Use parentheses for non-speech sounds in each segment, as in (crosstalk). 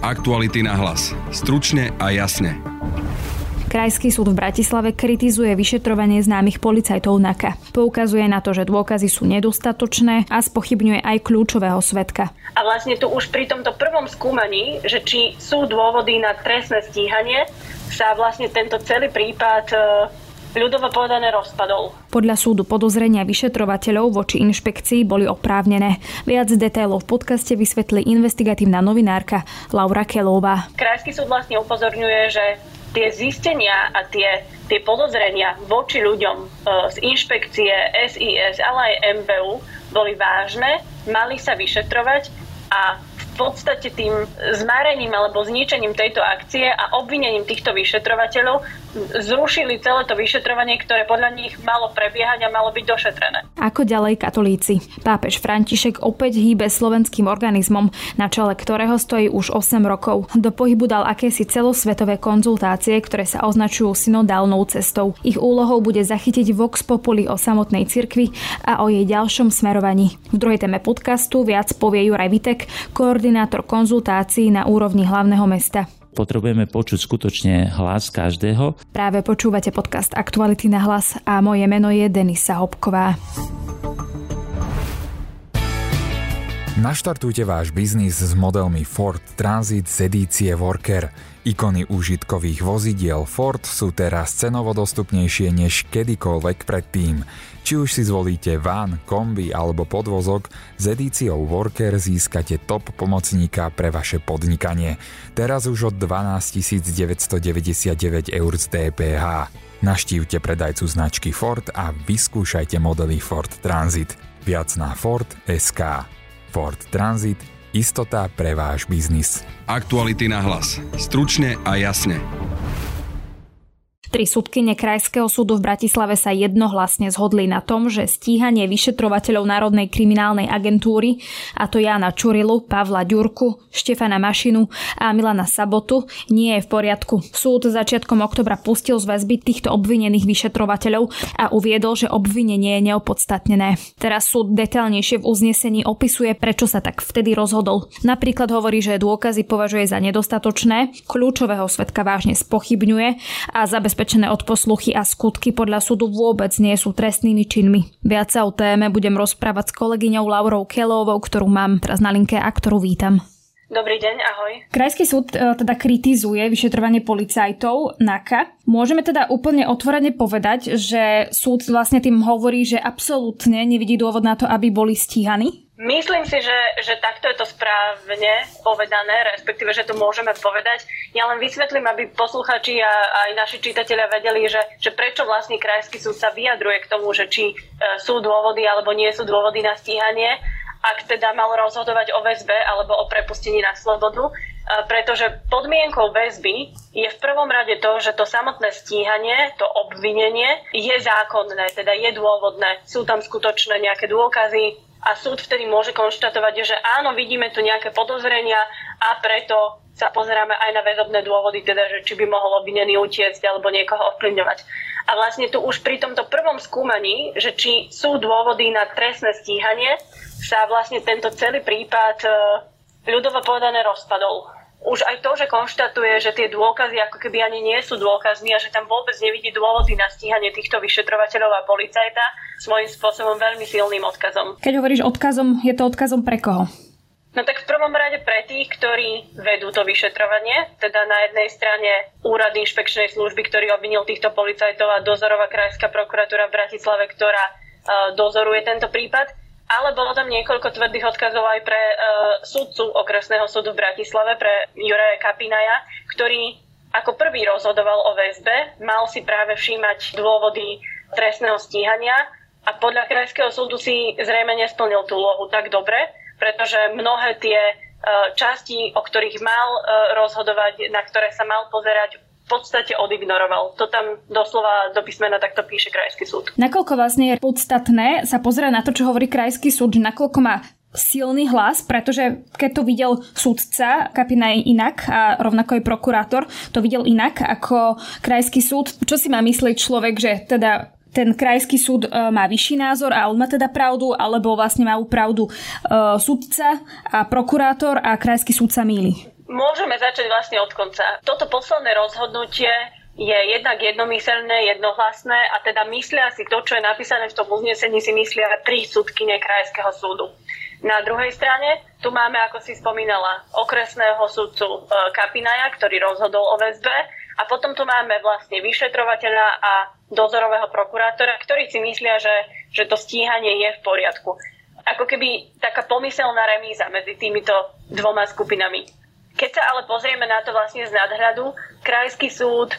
Aktuality na hlas. Stručne a jasne. Krajský súd v Bratislave kritizuje vyšetrovanie známych policajtov NAKA. Poukazuje na to, že dôkazy sú nedostatočné a spochybňuje aj kľúčového svetka. A vlastne tu už pri tomto prvom skúmaní, že či sú dôvody na trestné stíhanie, sa vlastne tento celý prípad e, ľudovo povedané rozpadol. Podľa súdu podozrenia vyšetrovateľov voči inšpekcii boli oprávnené. Viac detailov v podcaste vysvetlí investigatívna novinárka Laura Kelová. Krajský súd vlastne upozorňuje, že tie zistenia a tie, tie podozrenia voči ľuďom e, z inšpekcie SIS, ale aj MBU boli vážne, mali sa vyšetrovať a v podstate tým zmárením alebo zničením tejto akcie a obvinením týchto vyšetrovateľov zrušili celé to vyšetrovanie, ktoré podľa nich malo prebiehať a malo byť došetrené. Ako ďalej katolíci? Pápež František opäť hýbe slovenským organizmom, na čele ktorého stojí už 8 rokov. Do pohybu dal akési celosvetové konzultácie, ktoré sa označujú synodálnou cestou. Ich úlohou bude zachytiť Vox Populi o samotnej cirkvi a o jej ďalšom smerovaní. V druhej téme podcastu viac povie Juraj Vitek, koordinátor konzultácií na úrovni hlavného mesta. Potrebujeme počuť skutočne hlas každého. Práve počúvate podcast Aktuality na hlas a moje meno je Denisa Hopková. Naštartujte váš biznis s modelmi Ford Transit z edície Worker. Ikony užitkových vozidiel Ford sú teraz cenovo dostupnejšie než kedykoľvek predtým. Či už si zvolíte van, kombi alebo podvozok, s edíciou Worker získate top pomocníka pre vaše podnikanie. Teraz už od 12 999 eur z DPH. Naštívte predajcu značky Ford a vyskúšajte modely Ford Transit. Viac na Ford SK. Ford Transit – istota pre váš biznis. Aktuality na hlas. Stručne a jasne. Tri súdkyne Krajského súdu v Bratislave sa jednohlasne zhodli na tom, že stíhanie vyšetrovateľov Národnej kriminálnej agentúry, a to Jana Čurilu, Pavla Ďurku, Štefana Mašinu a Milana Sabotu, nie je v poriadku. Súd začiatkom oktobra pustil z väzby týchto obvinených vyšetrovateľov a uviedol, že obvinenie je neopodstatnené. Teraz súd detailnejšie v uznesení opisuje, prečo sa tak vtedy rozhodol. Napríklad hovorí, že dôkazy považuje za nedostatočné, kľúčového svetka vážne spochybňuje a zabezpečuje zabezpečené odposluchy a skutky podľa súdu vôbec nie sú trestnými činmi. Viac sa o téme budem rozprávať s kolegyňou Laurou Kelovou, ktorú mám teraz na linke a ktorú vítam. Dobrý deň, ahoj. Krajský súd e, teda kritizuje vyšetrovanie policajtov NAKA. Môžeme teda úplne otvorene povedať, že súd vlastne tým hovorí, že absolútne nevidí dôvod na to, aby boli stíhaní? Myslím si, že, že takto je to správne povedané, respektíve, že to môžeme povedať. Ja len vysvetlím, aby posluchači a aj naši čitatelia vedeli, že, že prečo vlastne Krajský súd sa vyjadruje k tomu, že či e, sú dôvody alebo nie sú dôvody na stíhanie, ak teda mal rozhodovať o väzbe alebo o prepustení na slobodu, e, pretože podmienkou väzby je v prvom rade to, že to samotné stíhanie, to obvinenie je zákonné, teda je dôvodné. Sú tam skutočné nejaké dôkazy, a súd vtedy môže konštatovať, že áno, vidíme tu nejaké podozrenia a preto sa pozeráme aj na väzobné dôvody, teda, že či by mohol obvinený utiecť alebo niekoho ovplyvňovať. A vlastne tu už pri tomto prvom skúmaní, že či sú dôvody na trestné stíhanie, sa vlastne tento celý prípad e, ľudovo povedané rozpadol už aj to, že konštatuje, že tie dôkazy ako keby ani nie sú dôkazmi a že tam vôbec nevidí dôvody na stíhanie týchto vyšetrovateľov a policajta, svojím spôsobom veľmi silným odkazom. Keď hovoríš odkazom, je to odkazom pre koho? No tak v prvom rade pre tých, ktorí vedú to vyšetrovanie, teda na jednej strane úrad inšpekčnej služby, ktorý obvinil týchto policajtov a dozorová krajská prokuratúra v Bratislave, ktorá uh, dozoruje tento prípad ale bolo tam niekoľko tvrdých odkazov aj pre uh, sudcu okresného súdu v Bratislave, pre Juraja Kapinaja, ktorý ako prvý rozhodoval o väzbe, mal si práve všímať dôvody trestného stíhania a podľa krajského súdu si zrejme nesplnil tú úlohu tak dobre, pretože mnohé tie e, časti, o ktorých mal e, rozhodovať, na ktoré sa mal pozerať, podstate odignoroval. To tam doslova do písmena takto píše Krajský súd. Nakoľko vlastne je podstatné sa pozerať na to, čo hovorí Krajský súd, že nakoľko má silný hlas, pretože keď to videl súdca, Kapina je inak a rovnako aj prokurátor to videl inak ako krajský súd. Čo si má myslieť človek, že teda ten krajský súd e, má vyšší názor a on má teda pravdu, alebo vlastne má pravdu e, súdca a prokurátor a krajský súd sa míli? Môžeme začať vlastne od konca. Toto posledné rozhodnutie je jednak jednomyselné, jednohlasné a teda myslia si to, čo je napísané v tom uznesení, si myslia tri súdkyne Krajského súdu. Na druhej strane tu máme, ako si spomínala, okresného súdcu e, Kapinaja, ktorý rozhodol o väzbe a potom tu máme vlastne vyšetrovateľa a dozorového prokurátora, ktorí si myslia, že, že to stíhanie je v poriadku. Ako keby taká pomyselná remíza medzi týmito dvoma skupinami. Keď sa ale pozrieme na to vlastne z nadhľadu, Krajský súd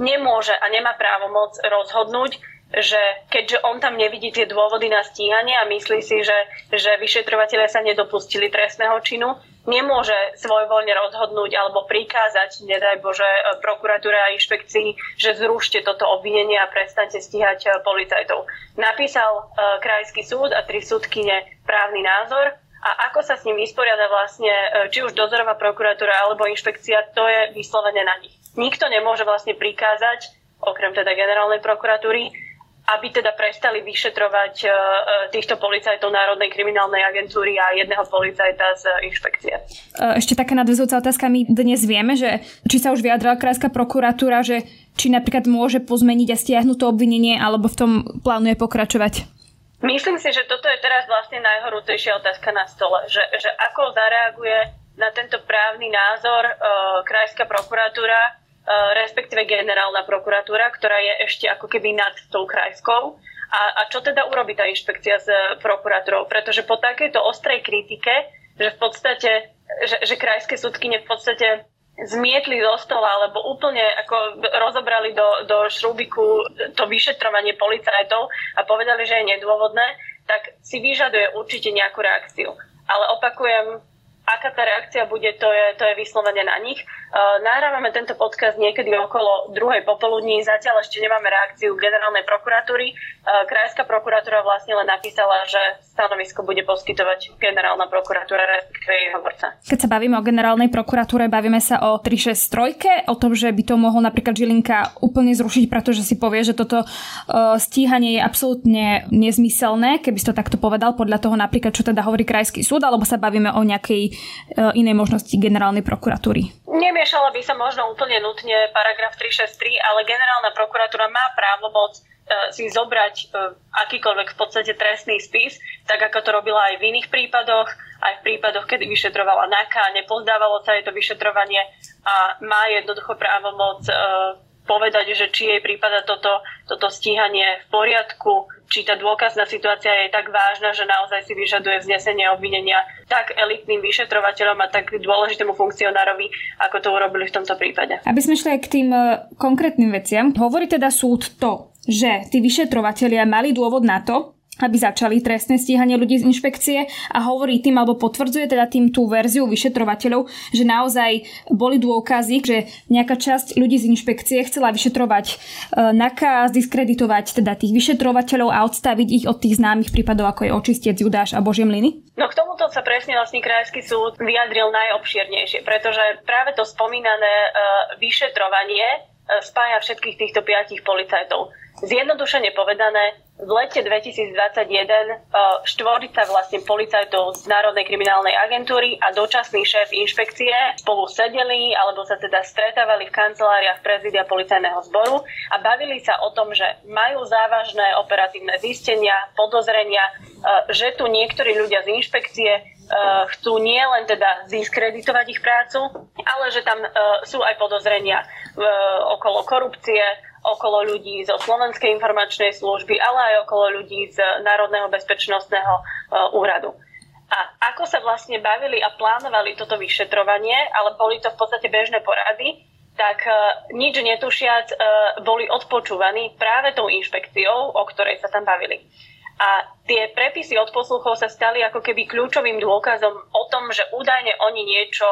nemôže a nemá právomoc rozhodnúť, že keďže on tam nevidí tie dôvody na stíhanie a myslí si, že, že vyšetrovateľe sa nedopustili trestného činu, nemôže svojvoľne rozhodnúť alebo prikázať, nedaj Bože, prokuratúre a inšpekcii, že zrušte toto obvinenie a prestante stíhať policajtov. Napísal uh, Krajský súd a tri súdkyne právny názor a ako sa s ním vysporiada vlastne uh, či už dozorová prokuratúra alebo inšpekcia, to je vyslovene na nich nikto nemôže vlastne prikázať, okrem teda generálnej prokuratúry, aby teda prestali vyšetrovať e, e, týchto policajtov Národnej kriminálnej agentúry a jedného policajta z inšpekcie. E, ešte taká nadvezujúca otázka. My dnes vieme, že či sa už vyjadrala Krajská prokuratúra, že či napríklad môže pozmeniť a stiahnuť to obvinenie, alebo v tom plánuje pokračovať? Myslím si, že toto je teraz vlastne najhorúcejšia otázka na stole. Že, že ako zareaguje na tento právny názor uh, Krajská prokuratúra Eh, respektíve generálna prokuratúra, ktorá je ešte ako keby nad tou krajskou. A, a čo teda urobí tá inšpekcia s prokurátorou? Pretože po takejto ostrej kritike, že v podstate, že, že krajské súdkyne v podstate zmietli zo stola, alebo úplne ako rozobrali do, do šrubiku to vyšetrovanie policajtov a povedali, že je nedôvodné, tak si vyžaduje určite nejakú reakciu. Ale opakujem, aká tá reakcia bude, to je, to je vyslovene na nich. Uh, nahrávame tento podcast niekedy okolo druhej popoludní, zatiaľ ešte nemáme reakciu generálnej prokuratúry. Uh, Krajská prokuratúra vlastne len napísala, že stanovisko bude poskytovať generálna prokuratúra, respektíve jej hovorca. Keď sa bavíme o generálnej prokuratúre, bavíme sa o 363, o tom, že by to mohol napríklad Žilinka úplne zrušiť, pretože si povie, že toto uh, stíhanie je absolútne nezmyselné, keby si to takto povedal, podľa toho napríklad, čo teda hovorí Krajský súd, alebo sa bavíme o nejakej inej možnosti generálnej prokuratúry? Nemiešala by sa možno úplne nutne paragraf 363, ale generálna prokuratúra má právomoc eh, si zobrať eh, akýkoľvek v podstate trestný spis, tak ako to robila aj v iných prípadoch, aj v prípadoch, kedy vyšetrovala NAKA, nepozdávalo sa jej to vyšetrovanie a má jednoducho právomoc povedať, že či jej prípada toto, toto stíhanie v poriadku, či tá dôkazná situácia je tak vážna, že naozaj si vyžaduje vznesenie obvinenia tak elitným vyšetrovateľom a tak dôležitému funkcionárovi, ako to urobili v tomto prípade. Aby sme šli aj k tým e, konkrétnym veciam, hovorí teda súd to, že tí vyšetrovatelia mali dôvod na to, aby začali trestné stíhanie ľudí z inšpekcie a hovorí tým alebo potvrdzuje teda tým tú verziu vyšetrovateľov, že naozaj boli dôkazy, že nejaká časť ľudí z inšpekcie chcela vyšetrovať e, nakaz, diskreditovať teda tých vyšetrovateľov a odstaviť ich od tých známych prípadov, ako je očistec Judáš a Božie mlyny? No k tomuto sa presne vlastne Krajský súd vyjadril najobširnejšie, pretože práve to spomínané e, vyšetrovanie spája všetkých týchto piatich policajtov. Zjednodušene povedané, v lete 2021 e, štvorica vlastne policajtov z Národnej kriminálnej agentúry a dočasný šéf inšpekcie spolu sedeli alebo sa teda stretávali v kanceláriách prezidia policajného zboru a bavili sa o tom, že majú závažné operatívne zistenia, podozrenia, e, že tu niektorí ľudia z inšpekcie e, chcú nie len teda ziskreditovať ich prácu, ale že tam sú aj podozrenia okolo korupcie, okolo ľudí zo Slovenskej informačnej služby, ale aj okolo ľudí z Národného bezpečnostného e, úradu. A ako sa vlastne bavili a plánovali toto vyšetrovanie, ale boli to v podstate bežné porady, tak e, nič netušiac e, boli odpočúvaní práve tou inšpekciou, o ktorej sa tam bavili. A tie prepisy od posluchov sa stali ako keby kľúčovým dôkazom o tom, že údajne oni niečo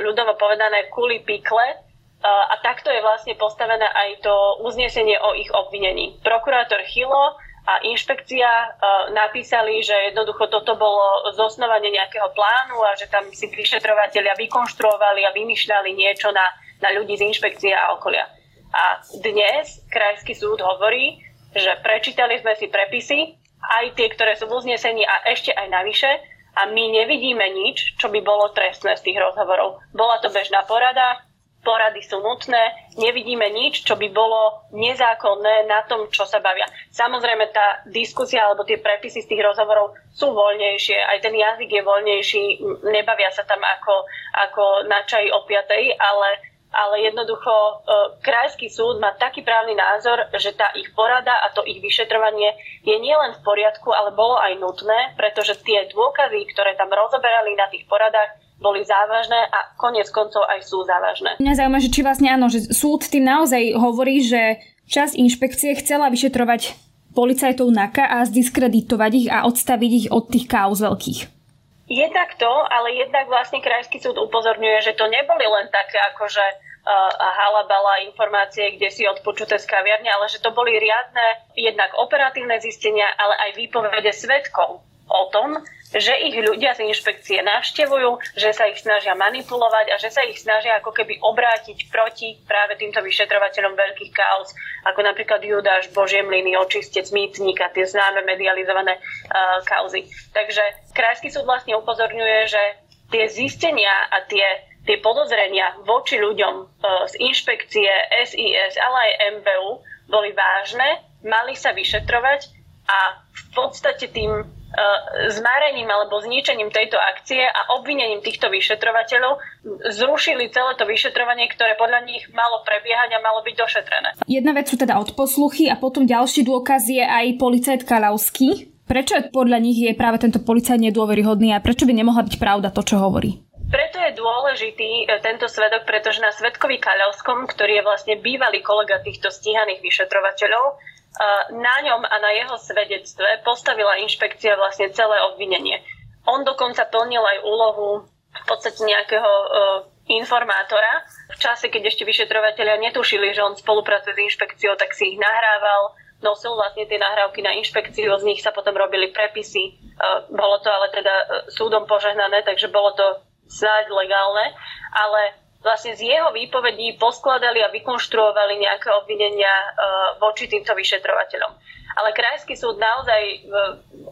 ľudovo povedané kuli pikle a takto je vlastne postavené aj to uznesenie o ich obvinení. Prokurátor Chilo a inšpekcia napísali, že jednoducho toto bolo zosnovanie nejakého plánu a že tam si vyšetrovateľia vykonštruovali a vymýšľali niečo na, na ľudí z inšpekcie a okolia. A dnes Krajský súd hovorí, že prečítali sme si prepisy, aj tie, ktoré sú v uznesení a ešte aj navyše, a my nevidíme nič, čo by bolo trestné z tých rozhovorov. Bola to bežná porada, porady sú nutné, nevidíme nič, čo by bolo nezákonné na tom, čo sa bavia. Samozrejme, tá diskusia alebo tie prepisy z tých rozhovorov sú voľnejšie, aj ten jazyk je voľnejší, nebavia sa tam ako, ako na čaji o piatej, ale, ale jednoducho e, krajský súd má taký právny názor, že tá ich porada a to ich vyšetrovanie je nielen v poriadku, ale bolo aj nutné, pretože tie dôkazy, ktoré tam rozoberali na tých poradách, boli závažné a konec koncov aj sú závažné. Mňa zaujíma, že či vlastne áno, že súd tým naozaj hovorí, že čas inšpekcie chcela vyšetrovať policajtov NAKA a zdiskreditovať ich a odstaviť ich od tých kauz veľkých. Je takto, ale jednak vlastne Krajský súd upozorňuje, že to neboli len také akože uh, halabala informácie, kde si odpočuté z kaviarne, ale že to boli riadne jednak operatívne zistenia, ale aj výpovede svetkov o tom, že ich ľudia z inšpekcie navštevujú, že sa ich snažia manipulovať a že sa ich snažia ako keby obrátiť proti práve týmto vyšetrovateľom veľkých kaos, ako napríklad Judáš, Božiemliny, očistec, mýtnika, tie známe medializované uh, kauzy. Takže Krajský súd vlastne upozorňuje, že tie zistenia a tie, tie podozrenia voči ľuďom uh, z inšpekcie SIS, ale aj MBU boli vážne, mali sa vyšetrovať a v podstate tým E, zmárením alebo zničením tejto akcie a obvinením týchto vyšetrovateľov zrušili celé to vyšetrovanie, ktoré podľa nich malo prebiehať a malo byť došetrené. Jedna vec sú teda odposluchy a potom ďalší dôkaz je aj policajt Kalavský. Prečo podľa nich je práve tento policajt nedôveryhodný a prečo by nemohla byť pravda to, čo hovorí? Preto je dôležitý e, tento svedok, pretože na svedkovi Kaľovskom, ktorý je vlastne bývalý kolega týchto stíhaných vyšetrovateľov, na ňom a na jeho svedectve postavila inšpekcia vlastne celé obvinenie. On dokonca plnil aj úlohu v podstate nejakého uh, informátora. V čase, keď ešte vyšetrovateľia netušili, že on spolupracuje s inšpekciou, tak si ich nahrával, nosil vlastne tie nahrávky na inšpekciu, z nich sa potom robili prepisy. Uh, bolo to ale teda uh, súdom požehnané, takže bolo to snáď legálne, ale vlastne z jeho výpovedí poskladali a vykonštruovali nejaké obvinenia e, voči týmto vyšetrovateľom. Ale Krajský súd naozaj e,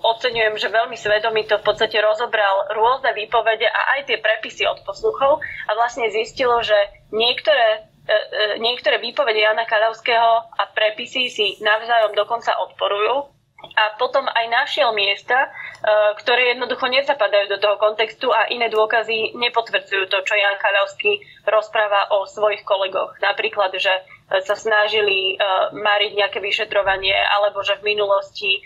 oceňujem, že veľmi svedomito v podstate rozobral rôzne výpovede a aj tie prepisy od posluchov a vlastne zistilo, že niektoré e, niektoré výpovede Jana Kalavského a prepisy si navzájom dokonca odporujú a potom aj našiel miesta, e, ktoré jednoducho nezapadajú do toho kontextu a iné dôkazy nepotvrdzujú to, čo Jan Chalavský rozpráva o svojich kolegoch. Napríklad, že sa snažili e, mariť nejaké vyšetrovanie alebo že v minulosti e,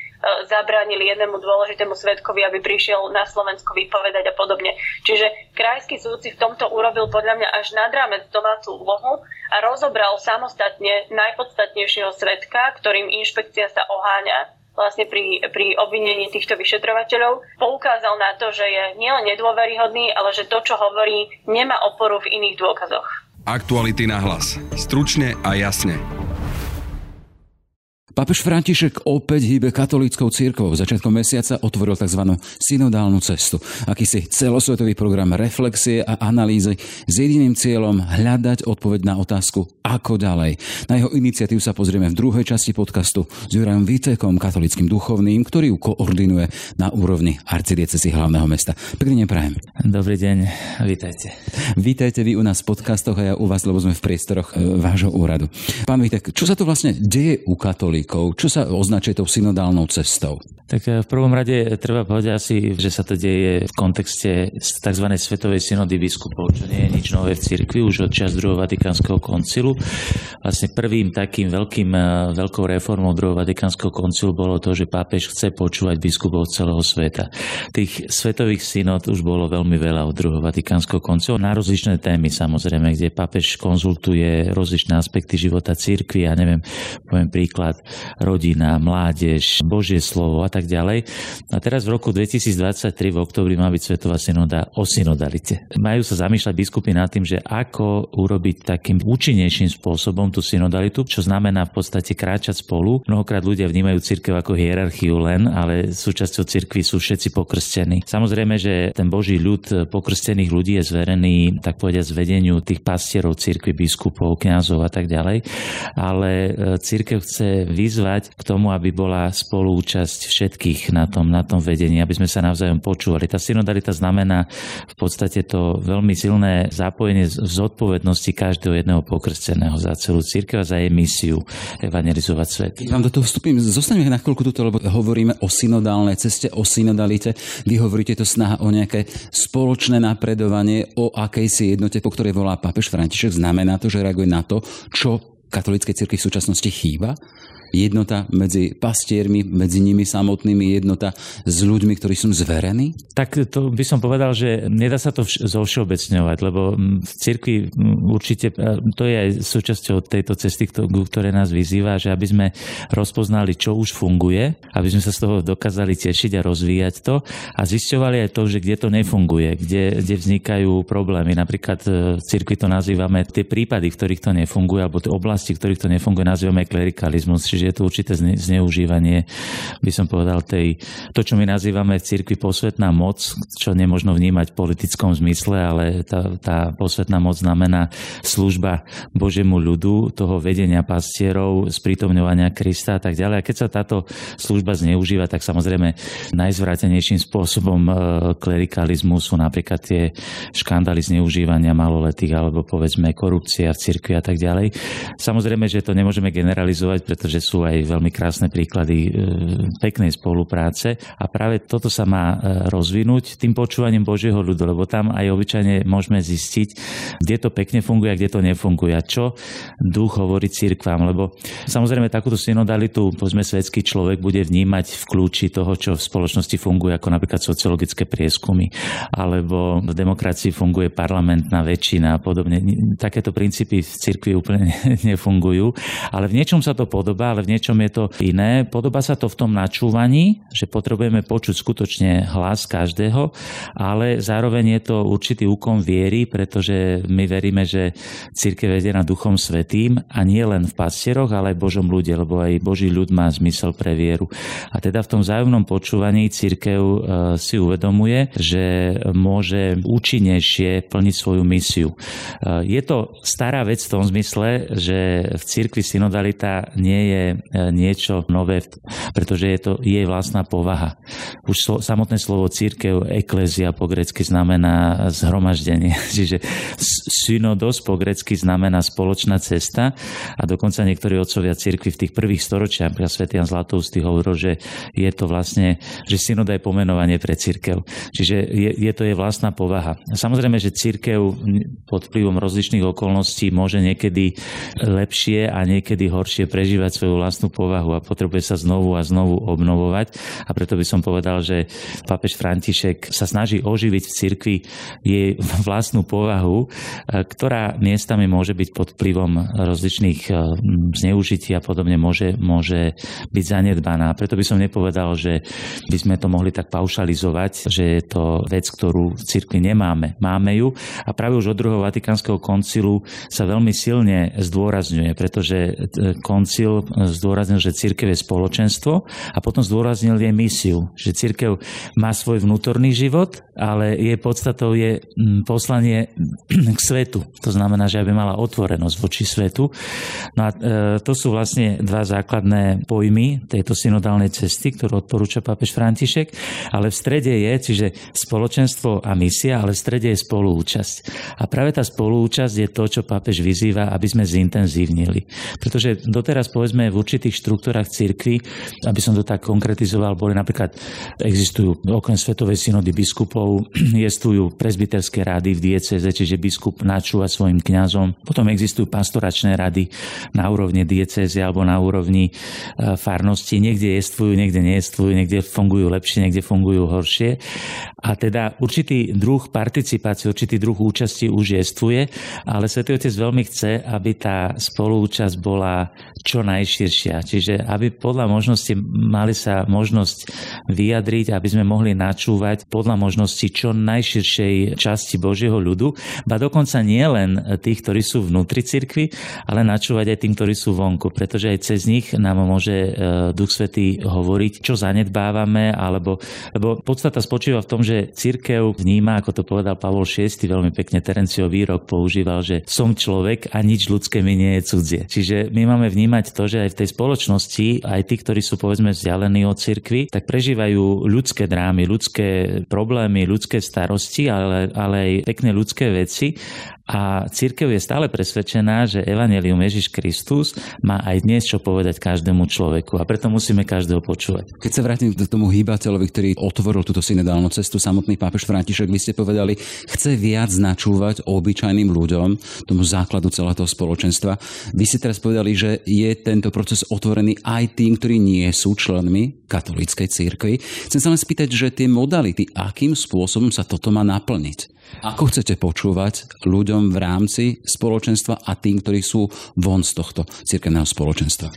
zabránili jednému dôležitému svetkovi, aby prišiel na Slovensko vypovedať a podobne. Čiže krajský súd si v tomto urobil podľa mňa až nad rámec domácu úlohu a rozobral samostatne najpodstatnejšieho svetka, ktorým inšpekcia sa oháňa vlastne pri, pri obvinení týchto vyšetrovateľov poukázal na to, že je nielen nedôveryhodný, ale že to, čo hovorí, nemá oporu v iných dôkazoch. Aktuality na hlas. Stručne a jasne. Pápež František opäť hýbe katolíckou církvou. Začiatkom mesiaca otvoril tzv. synodálnu cestu. Akýsi celosvetový program reflexie a analýzy s jediným cieľom hľadať odpoveď na otázku, ako ďalej. Na jeho iniciatívu sa pozrieme v druhej časti podcastu s Jurajom Vítekom, katolickým duchovným, ktorý ju koordinuje na úrovni arcidiecezy hlavného mesta. Pekný prajem. Dobrý deň, vítajte. Vítajte vy u nás v podcastoch a ja u vás, lebo sme v priestoroch e, vášho úradu. Pán Vítek, čo sa to vlastne deje u katolíkov? Katolíkov. Čo sa označuje tou synodálnou cestou? Tak eh, v prvom rade treba povedať asi, že sa to deje v kontexte tzv. svetovej synody biskupov, čo nie je nič nové v cirkvi už od čas druhého Vatikánskeho koncilu. Vlastne prvým takým veľkým, eh, veľkou reformou druhého Vatikánskeho koncilu bolo to, že pápež chce počúvať biskupov celého sveta. Tých svetových synod už bolo veľmi veľa od druhého Vatikánskeho koncilu na rozličné témy samozrejme, kde pápež konzultuje rozličné aspekty života cirkvi, ja neviem, poviem príklad, rodina, mládež, Božie slovo a tak ďalej. A teraz v roku 2023 v oktobri má byť Svetová synoda o synodalite. Majú sa zamýšľať biskupy nad tým, že ako urobiť takým účinnejším spôsobom tú synodalitu, čo znamená v podstate kráčať spolu. Mnohokrát ľudia vnímajú cirkev ako hierarchiu len, ale súčasťou cirkvi sú všetci pokrstení. Samozrejme, že ten Boží ľud pokrstených ľudí je zverený, tak povediať, zvedeniu tých pastierov cirkvi, biskupov, kňazov a tak ďalej. Ale e, cirkev chce vyzvať k tomu, aby bola spolúčasť všetkých na tom, na tom vedení, aby sme sa navzájom počúvali. Tá synodalita znamená v podstate to veľmi silné zapojenie zodpovednosti každého jedného pokrsteného za celú církev a za jej misiu evangelizovať svet. Vám do toho vstupím, zostaneme na chvíľku tuto, lebo hovoríme o synodálnej ceste, o synodalite. Vy hovoríte to snaha o nejaké spoločné napredovanie, o akejsi jednote, po ktorej volá pápež František. Znamená to, že reaguje na to, čo katolíckej cirkvi v súčasnosti chýba? Jednota medzi pastiermi, medzi nimi samotnými, jednota s ľuďmi, ktorí sú zverení? Tak to by som povedal, že nedá sa to vš- zovšeobecňovať, lebo v cirkvi určite, to je aj súčasťou tejto cesty, ktoré nás vyzýva, že aby sme rozpoznali, čo už funguje, aby sme sa z toho dokázali tešiť a rozvíjať to a zisťovali aj to, že kde to nefunguje, kde, kde vznikajú problémy. Napríklad e, v cirkvi to nazývame tie prípady, v ktorých to nefunguje, alebo tie oblasti, v ktorých to nefunguje, nazývame klerikalizmus, čiže je to určité zneužívanie, by som povedal, tej, to, čo my nazývame v cirkvi posvetná moc, čo nemožno vnímať v politickom zmysle, ale tá, tá posvetná moc znamená služba Božiemu ľudu, toho vedenia pastierov, sprítomňovania Krista a tak ďalej. A keď sa táto služba zneužíva, tak samozrejme najzvrátenejším spôsobom e, klerikalizmu sú napríklad tie škandály zneužívania maloletých alebo povedzme korupcia v cirkvi a tak ďalej. Samozrejme, že to nemôžeme generalizovať, pretože sú aj veľmi krásne príklady e, peknej spolupráce. A práve toto sa má e, rozvinúť tým počúvaním Božieho ľudu, lebo tam aj obyčajne môžeme zistiť, kde to pekne funguje a kde to nefunguje. A čo duch hovorí cirkvám, lebo samozrejme takúto synodalitu, povedzme, svetský človek bude vnímať v kľúči toho, čo v spoločnosti funguje, ako napríklad sociologické prieskumy, alebo v demokracii funguje parlamentná väčšina a podobne. Takéto princípy v cirkvi úplne (laughs) nefungujú, ale v niečom sa to podobá, ale v niečom je to iné. Podobá sa to v tom načúvaní, že potrebujeme počuť skutočne hlas každého, ale zároveň je to určitý úkon viery, pretože my veríme, že církev vedie na Duchom Svetým a nie len v pastieroch, ale aj Božom ľude, lebo aj Boží ľud má zmysel pre vieru. A teda v tom zájomnom počúvaní církev e, si uvedomuje, že môže účinnejšie plniť svoju misiu. E, je to stará vec v tom zmysle, že v cirkvi synodalita nie je E, niečo nové, pretože je to jej vlastná povaha. Už slo, samotné slovo církev, eklézia po grecky znamená zhromaždenie. (laughs) Čiže synodos po grecky znamená spoločná cesta a dokonca niektorí otcovia církvy v tých prvých storočiach, napríklad Sv. Jan Zlatoustý hovoril, že je to vlastne, že synoda je pomenovanie pre církev. Čiže je, je to jej vlastná povaha. Samozrejme, že církev pod vplyvom rozličných okolností môže niekedy lepšie a niekedy horšie prežívať svoju vlastnú povahu a potrebuje sa znovu a znovu obnovovať. A preto by som povedal, že pápež František sa snaží oživiť v cirkvi jej vlastnú povahu, e, ktorá miestami môže byť pod vplyvom rozličných e, zneužití a podobne môže, môže byť zanedbaná. Preto by som nepovedal, že by sme to mohli tak paušalizovať, že je to vec, ktorú v cirkvi nemáme. Máme ju a práve už od druhého Vatikánskeho koncilu sa veľmi silne zdôrazňuje, pretože e, koncil zdôraznil, že církev je spoločenstvo a potom zdôraznil jej misiu, že církev má svoj vnútorný život, ale jej podstatou je mm, poslanie (clears throat) k svetu. To znamená, že aby mala otvorenosť voči svetu. No a e, to sú vlastne dva základné pojmy tejto synodálnej cesty, ktorú odporúča pápež František, ale v strede je, čiže spoločenstvo a misia, ale v strede je spolúčasť. A práve tá spolúčasť je to, čo pápež vyzýva, aby sme zintenzívnili. Pretože doteraz, povedzme, v určitých štruktúrach cirkvi, aby som to tak konkretizoval, boli napríklad, existujú okrem Svetovej synody biskupov, (clears throat) existujú prezbiterské rady v dieceze, čiže biskup načúva svojim kňazom. Potom existujú pastoračné rady na úrovni diecézy alebo na úrovni e, farnosti. Niekde jestvujú, niekde neestvujú, niekde fungujú lepšie, niekde fungujú horšie. A teda určitý druh participácie, určitý druh účasti už jestvuje, ale Svetý Otec veľmi chce, aby tá spolúčasť bola čo najširšia. Čiže aby podľa možnosti mali sa možnosť vyjadriť, aby sme mohli načúvať podľa možnosti čo najširšej časti Božieho ľudu, ba dokonca nie len tých, ktorí sú vnútri cirkvi, ale načúvať aj tým, ktorí sú vonku, pretože aj cez nich nám môže e, Duch Svetý hovoriť, čo zanedbávame, alebo lebo podstata spočíva v tom, že církev vníma, ako to povedal Pavol VI, veľmi pekne Terencio výrok používal, že som človek a nič ľudské mi nie je cudzie. Čiže my máme vnímať to, že aj v v tej spoločnosti aj tí, ktorí sú povedzme vzdialení od cirkvi, tak prežívajú ľudské drámy, ľudské problémy, ľudské starosti, ale, ale aj pekné ľudské veci a církev je stále presvedčená, že Evangelium Ježiš Kristus má aj dnes čo povedať každému človeku a preto musíme každého počúvať. Keď sa vrátim k tomu hýbateľovi, ktorý otvoril túto synodálnu cestu, samotný pápež František, vy ste povedali, chce viac načúvať obyčajným ľuďom, tomu základu celého toho spoločenstva. Vy ste teraz povedali, že je tento proces otvorený aj tým, ktorí nie sú členmi katolíckej církvy. Chcem sa len spýtať, že tie modality, akým spôsobom sa toto má naplniť? Ako chcete počúvať ľuďom v rámci spoločenstva a tým, ktorí sú von z tohto cirkevného spoločenstva?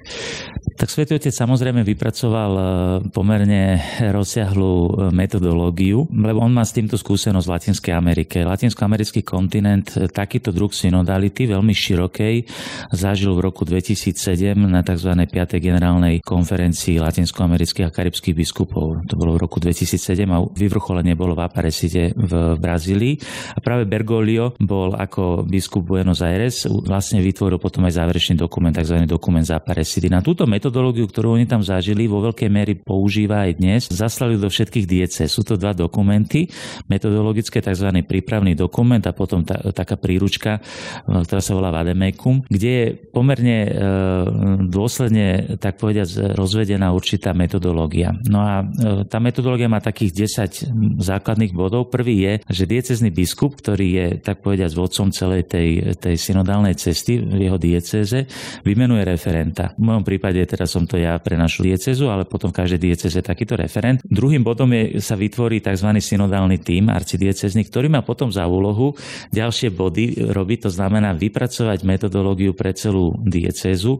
Tak Svetý Otec samozrejme vypracoval e, pomerne rozsiahlú e, metodológiu, lebo on má s týmto skúsenosť v Latinskej Amerike. Latinsko-americký kontinent e, takýto druh synodality veľmi širokej zažil v roku 2007 na tzv. 5. generálnej konferencii latinsko-amerických a karibských biskupov. To bolo v roku 2007 a vyvrcholenie bolo v Aparecide v Brazílii. A práve Bergoglio bol ako biskup Buenos Aires vlastne vytvoril potom aj záverečný dokument, tzv. dokument z Aparecidy. Na túto metodológiu, ktorú oni tam zažili, vo veľkej miery používa aj dnes. Zaslali do všetkých diece. Sú to dva dokumenty, metodologické tzv. prípravný dokument a potom tá, taká príručka, e, ktorá sa volá Vademekum, kde je pomerne e, dôsledne, tak povediať, rozvedená určitá metodológia. No a e, tá metodológia má takých 10 základných bodov. Prvý je, že diecezný diecézny biskup, ktorý je, tak povediať, vodcom celej tej, tej synodálnej cesty v jeho diecéze, vymenuje referenta. V mojom prípade teraz som to ja pre našu diecezu, ale potom v každej dieceze takýto referent. Druhým bodom je, sa vytvorí tzv. synodálny tím arcidiecezny, ktorý má potom za úlohu ďalšie body robiť, to znamená vypracovať metodológiu pre celú diecézu,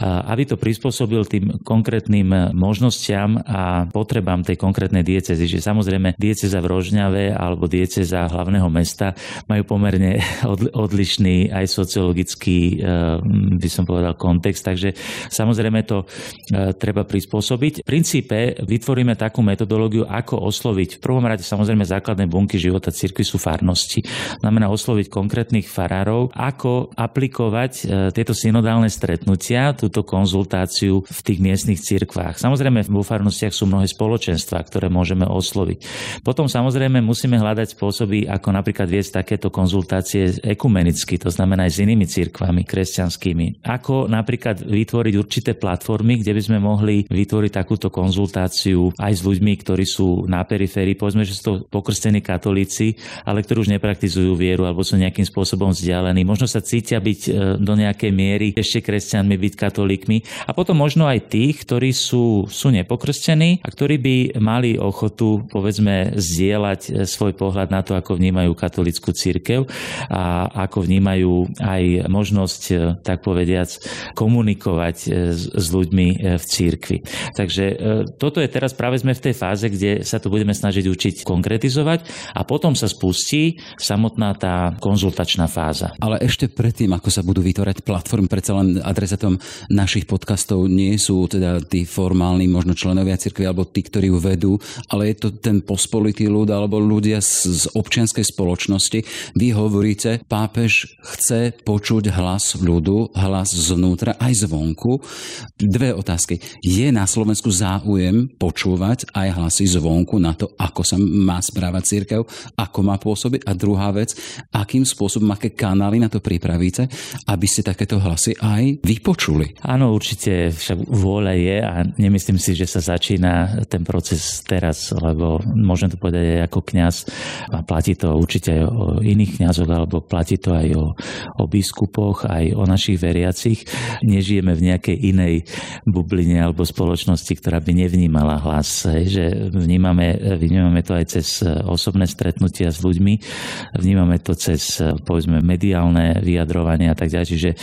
aby to prispôsobil tým konkrétnym možnostiam a potrebám tej konkrétnej diecezy. Že samozrejme dieceza v Rožňave alebo dieceza hlavného mesta majú pomerne (laughs) odlišný aj sociologický, eh, by som povedal, kontext, takže samozrejme to eh, treba prispôsobiť. V princípe vytvoríme takú metodológiu, ako osloviť. V prvom rade samozrejme základné bunky života cirkvi sú farnosti. Znamená osloviť konkrétnych farárov, ako aplikovať eh, tieto synodálne stretnutia, túto konzultáciu v tých miestnych cirkvách. Samozrejme vo farnostiach sú mnohé spoločenstva, ktoré môžeme osloviť. Potom samozrejme musíme hľadať spôsoby, ako napríklad viesť takéto konzultácie ekumenicky, to znamená aj s inými cirkvami kresťanskými. Ako napríklad vytvoriť určité platformy, kde by sme mohli vytvoriť takúto konzultáciu aj s ľuďmi, ktorí sú na periférii, povedzme, že sú to pokrstení katolíci, ale ktorí už nepraktizujú vieru alebo sú nejakým spôsobom vzdialení. Možno sa cítia byť e, do nejakej miery ešte kresťanmi, byť katolíkmi. A potom možno aj tých, ktorí sú, sú nepokrstení a ktorí by mali ochotu, povedzme, zdieľať e, svoj pohľad na to, ako vnímajú katolickú církev a ako vnímajú aj možnosť, e, tak povediac, komunikovať e, s ľuďmi e, v církvi. Takže toto je teraz práve sme v tej fáze, kde sa to budeme snažiť učiť konkretizovať a potom sa spustí samotná tá konzultačná fáza. Ale ešte predtým, ako sa budú vytvárať platformy, predsa len adresatom našich podcastov nie sú teda tí formálni možno členovia cirkvi alebo tí, ktorí ju vedú, ale je to ten pospolitý ľud alebo ľudia z, z občianskej spoločnosti. Vy hovoríte, pápež chce počuť hlas ľudu, hlas znútra aj zvonku. Dve otázky. Je na Slovensku záujem počúvať aj hlasy zvonku na to, ako sa má správať církev, ako má pôsobiť? A druhá vec, akým spôsobom, aké kanály na to pripravíte, aby ste takéto hlasy aj vypočuli? Áno, určite však vôľa je a nemyslím si, že sa začína ten proces teraz, lebo môžem to povedať aj ako kňaz a platí to určite aj o iných kňazoch, alebo platí to aj o, o biskupoch, aj o našich veriacich. Nežijeme v nejakej inej bubline alebo spoločnosti, ktorá by nevnímala hlas. Že vnímame, vnímame to aj cez osobné stretnutia s ľuďmi, vnímame to cez povedzme mediálne vyjadrovanie a tak ďalej. Čiže e,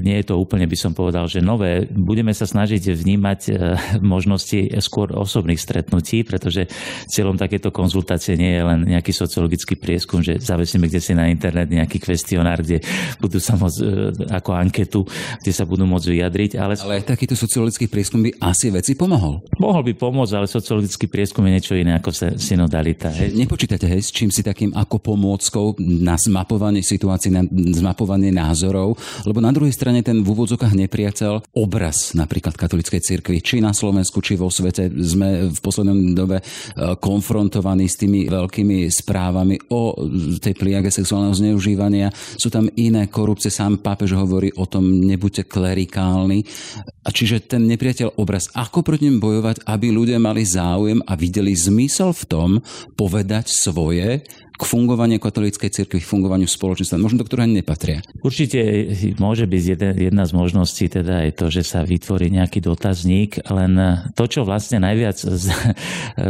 nie je to úplne, by som povedal, že nové. Budeme sa snažiť vnímať e, možnosti skôr osobných stretnutí, pretože cieľom takéto konzultácie nie je len nejaký sociologický sociologický prieskum, že zavesíme kde si na internet nejaký kvestionár, kde budú sa môcť e, ako anketu, kde sa budú môcť vyjadriť. Ale, ale takýto sociologický prieskum by asi veci pomohol. Mohol by pomôcť, ale sociologický prieskum je niečo iné ako synodalita. Hej. Nepočítate, hej, s čím si takým ako pomôckou na zmapovanie situácií, na zmapovanie názorov, lebo na druhej strane ten v úvodzokách nepriateľ obraz napríklad katolíckej cirkvi, či na Slovensku, či vo svete sme v poslednom dobe e, konfrontovaní s tými veľkými správami o tej pliage sexuálneho zneužívania. Sú tam iné korupcie, sám pápež hovorí o tom, nebuďte klerikálni. A čiže ten nepriateľ obraz, ako proti ním bojovať, aby ľudia mali záujem a videli zmysel v tom povedať svoje k fungovaniu katolíckej cirkvi, k fungovaniu spoločenstva, možno do ktorého nepatria? Určite môže byť jedna, jedna z možností, teda je to, že sa vytvorí nejaký dotazník, len to, čo vlastne najviac z,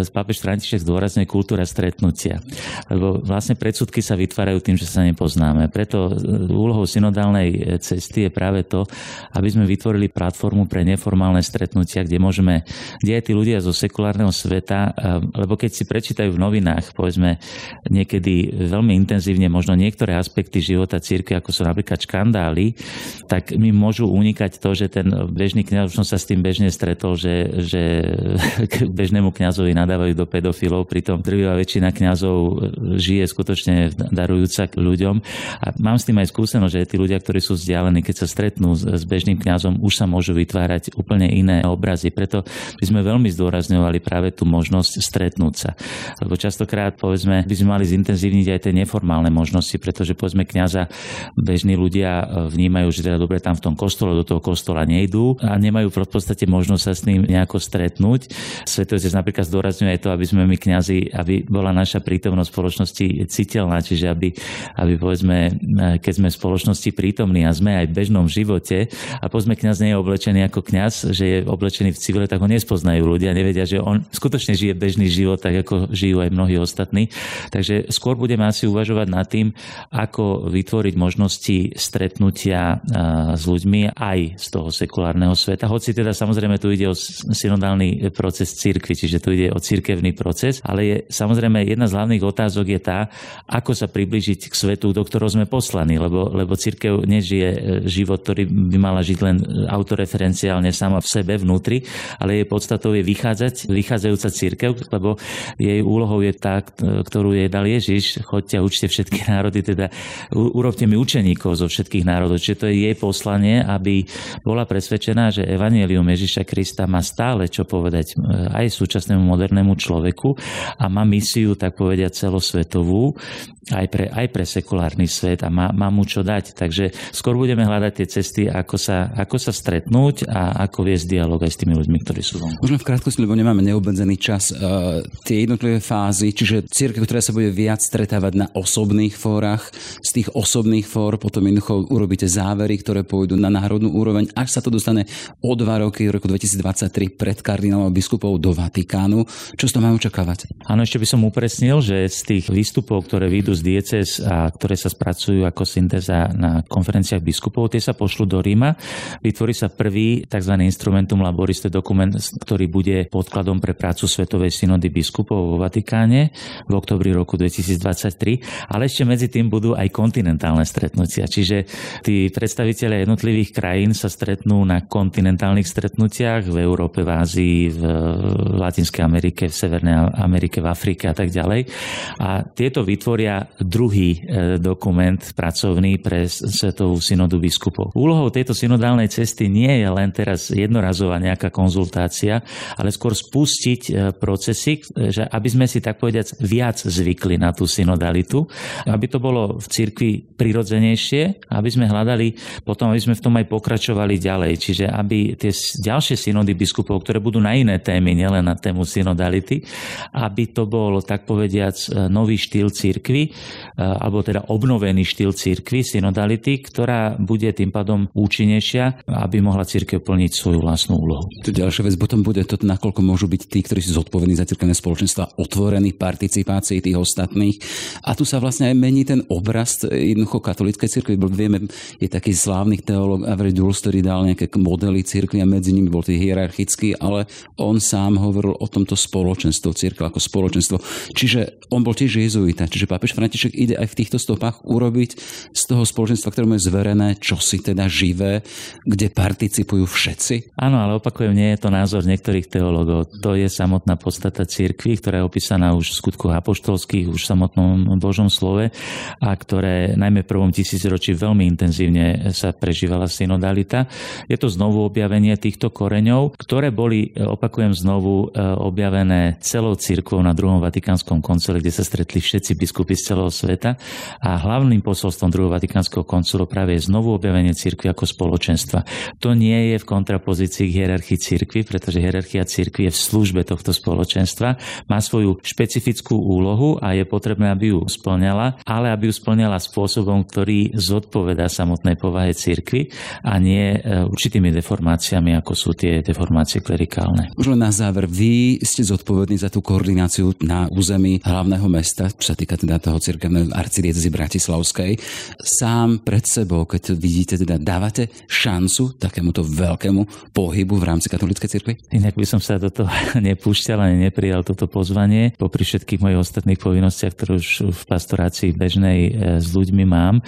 z pápež František zdôrazňuje kultúra stretnutia. Lebo vlastne predsudky sa vytvárajú tým, že sa nepoznáme. Preto úlohou synodálnej cesty je práve to, aby sme vytvorili platformu pre neformálne stretnutia, kde môžeme, kde aj tí ľudia zo sekulárneho sveta, lebo keď si prečítajú v novinách, povedzme, niekedy niekedy veľmi intenzívne možno niektoré aspekty života církvy, ako sú napríklad škandály, tak mi môžu unikať to, že ten bežný kňaz, už som sa s tým bežne stretol, že, že (laughs) k bežnému kňazovi nadávajú do pedofilov, pritom drvivá väčšina kňazov žije skutočne darujúca k ľuďom. A mám s tým aj skúsenosť, že tí ľudia, ktorí sú vzdialení, keď sa stretnú s, s bežným kňazom, už sa môžu vytvárať úplne iné obrazy. Preto by sme veľmi zdôrazňovali práve tú možnosť stretnúť sa. Lebo častokrát, povedzme, by sme mali zintenzívniť aj tie neformálne možnosti, pretože povedzme kňaza bežní ľudia e, vnímajú, že teda dobre tam v tom kostole, do toho kostola nejdú a nemajú v podstate možnosť sa s ním nejako stretnúť. Svetotec napríklad zdôrazňuje aj to, aby sme my kňazi, aby bola naša prítomnosť v spoločnosti citeľná, čiže aby, aby povedzme, e, keď sme v spoločnosti prítomní a sme aj v bežnom živote a povedzme kňaz nie je oblečený ako kňaz, že je oblečený v civile, tak ho nespoznajú ľudia, nevedia, že on skutočne žije bežný život, tak ako žijú aj mnohí ostatní. Takže skôr budeme asi uvažovať nad tým, ako vytvoriť možnosti stretnutia s ľuďmi aj z toho sekulárneho sveta. Hoci teda samozrejme tu ide o synodálny proces cirkvi, čiže tu ide o cirkevný proces, ale je samozrejme jedna z hlavných otázok je tá, ako sa približiť k svetu, do ktorého sme poslaní, lebo, lebo cirkev nežije e, život, ktorý by mala žiť len autoreferenciálne sama v sebe, vnútri, ale jej podstatou je vychádzať, vychádzajúca cirkev, lebo jej úlohou je tá, ktorú jej dal Ježiš, choďte a učte všetky (laughs) národy, teda urobte mi učeníkov zo všetkých národov. Čiže to je jej poslanie, aby bola presvedčená, že Evangelium Ježiša Krista má stále čo povedať aj súčasnému modernému človeku a má misiu, tak povediať, celosvetovú aj pre, aj pre sekulárny svet a má, má mu čo dať. Takže skôr budeme hľadať tie cesty, ako sa, ako sa stretnúť a ako viesť dialog aj s tými ľuďmi, ktorí sú vonku. Možno v krátkosti, lebo nemáme neobmedzený čas. Uh, tie jednotlivé fázy, čiže církev, ktorá sa bude viac stretávať na osobných fórach, z tých osobných fór potom jednoducho urobíte závery, ktoré pôjdu na národnú úroveň, až sa to dostane o dva roky, v roku 2023 pred kardinálom biskupov do Vatikánu. Čo z toho máme očakávať? Áno, ešte by som upresnil, že z tých výstupov, ktoré vyjdú z dieces a ktoré sa spracujú ako syntéza na konferenciách biskupov, tie sa pošlu do Ríma. Vytvorí sa prvý tzv. instrumentum laboris, dokument, ktorý bude podkladom pre prácu Svetovej synody biskupov vo Vatikáne v oktobri roku 2023, ale ešte medzi tým budú aj kontinentálne stretnutia. Čiže tí predstavitelia jednotlivých krajín sa stretnú na kontinentálnych stretnutiach v Európe, v Ázii, v Latinskej Amerike, v Severnej Amerike, v Afrike a tak ďalej. A tieto vytvoria druhý e, dokument pracovný pre Svetovú synodu biskupov. Úlohou tejto synodálnej cesty nie je len teraz jednorazová nejaká konzultácia, ale skôr spustiť e, procesy, že aby sme si tak povediac viac zvykli na tú synodalitu, aby to bolo v cirkvi prirodzenejšie, aby sme hľadali potom, aby sme v tom aj pokračovali ďalej. Čiže aby tie ďalšie synody biskupov, ktoré budú na iné témy, nielen na tému synodality, aby to bol tak povediac e, nový štýl cirkvi, Eh, alebo teda obnovený štýl církvy, synodality, ktorá bude tým pádom účinnejšia, aby mohla církev plniť svoju vlastnú úlohu. To ďalšia vec potom bude to, nakoľko môžu byť tí, ktorí sú zodpovední za cirkevné spoločenstva, otvorení participácii tých ostatných ostatných. A tu sa vlastne aj mení ten obraz jednoducho katolíckej cirkvi. Vieme, je taký slávny teológ Avery Dulles, ktorý dal nejaké modely cirkvi a medzi nimi bol tý hierarchický, ale on sám hovoril o tomto spoločenstve, cirkvi ako spoločenstvo. Čiže on bol tiež jezuita, čiže pápež František ide aj v týchto stopách urobiť z toho spoločenstva, ktoré je zverené, čo si teda živé, kde participujú všetci? Áno, ale opakujem, nie je to názor niektorých teológov. To je samotná podstata cirkvi, ktorá je opísaná už v skutkoch apoštolských, už samotnom Božom slove a ktoré najmä v prvom tisícročí veľmi intenzívne sa prežívala synodalita. Je to znovu objavenie týchto koreňov, ktoré boli, opakujem znovu, e, objavené celou cirkvou na druhom Vatikánskom koncile, kde sa stretli všetci biskupy z celého sveta a hlavným posolstvom druhého Vatikánskeho koncilu práve je znovu objavenie cirkvi ako spoločenstva. To nie je v kontrapozícii k hierarchii cirkvi, pretože hierarchia cirkvi je v službe tohto spoločenstva, má svoju špecifickú úlohu a je potrebné, aby ju splňala, ale aby ju splňala spôsobom, ktorý zodpoveda samotnej povahe cirkvi a nie e, určitými deformáciami, ako sú tie deformácie klerikálne. Už len na záver, vy ste zodpovední za tú koordináciu na území hlavného mesta, čo sa týka teda toho cirkevného arcidiecezy Bratislavskej. Sám pred sebou, keď vidíte, teda dávate šancu takémuto veľkému pohybu v rámci katolíckej cirkvi? Inak by som sa do toho (laughs) nepúšťal ani neprijal toto pozvanie, popri všetkých mojich ostatných povinnostiach, ktoré už v pastorácii bežnej e, s ľuďmi mám.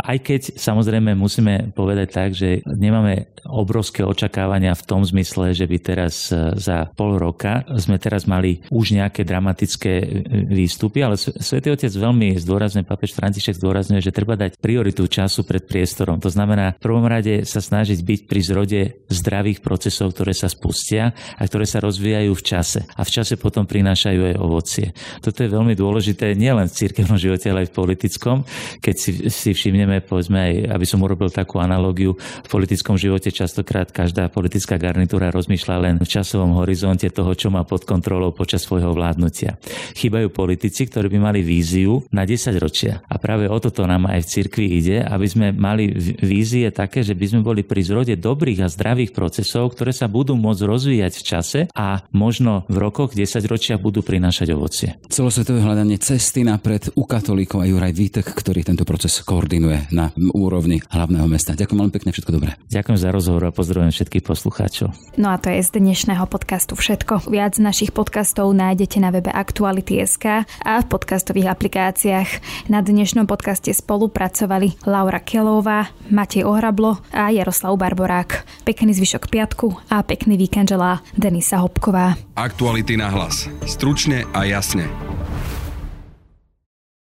Aj keď samozrejme musíme povedať tak, že nemáme obrovské očakávania v tom zmysle, že by teraz e, za pol roka sme teraz mali už nejaké dramatické e, výstupy, ale Svetý Otec veľmi zdôrazňuje, papež František zdôrazňuje, že treba dať prioritu času pred priestorom. To znamená v prvom rade sa snažiť byť pri zrode zdravých procesov, ktoré sa spustia a ktoré sa rozvíjajú v čase. A v čase potom prinášajú aj ovocie. Toto je veľmi dôležité nielen v cirkevnom živote, ale aj v politickom. Keď si, si všimneme, povedzme aj, aby som urobil takú analogiu, v politickom živote častokrát každá politická garnitúra rozmýšľa len v časovom horizonte toho, čo má pod kontrolou počas svojho vládnutia. Chýbajú politici, ktorí by mali víziu na 10 ročia. A práve o toto nám aj v cirkvi ide, aby sme mali vízie také, že by sme boli pri zrode dobrých a zdravých procesov, ktoré sa budú môcť rozvíjať v čase a možno v rokoch, 10 ročia budú prinášať ovocie. Celosvetové hľadanie cesty napred u katolíkov a Juraj Vítek, ktorý tento proces koordinuje na úrovni hlavného mesta. Ďakujem veľmi pekne, všetko dobré. Ďakujem za rozhovor a pozdravujem všetkých poslucháčov. No a to je z dnešného podcastu všetko. Viac našich podcastov nájdete na webe Aktuality.sk a v podcastových aplikáciách. Na dnešnom podcaste spolupracovali Laura Kelová, Matej Ohrablo a Jaroslav Barborák. Pekný zvyšok piatku a pekný víkend želá Denisa Hopková. Aktuality na hlas. Stručne a jasne.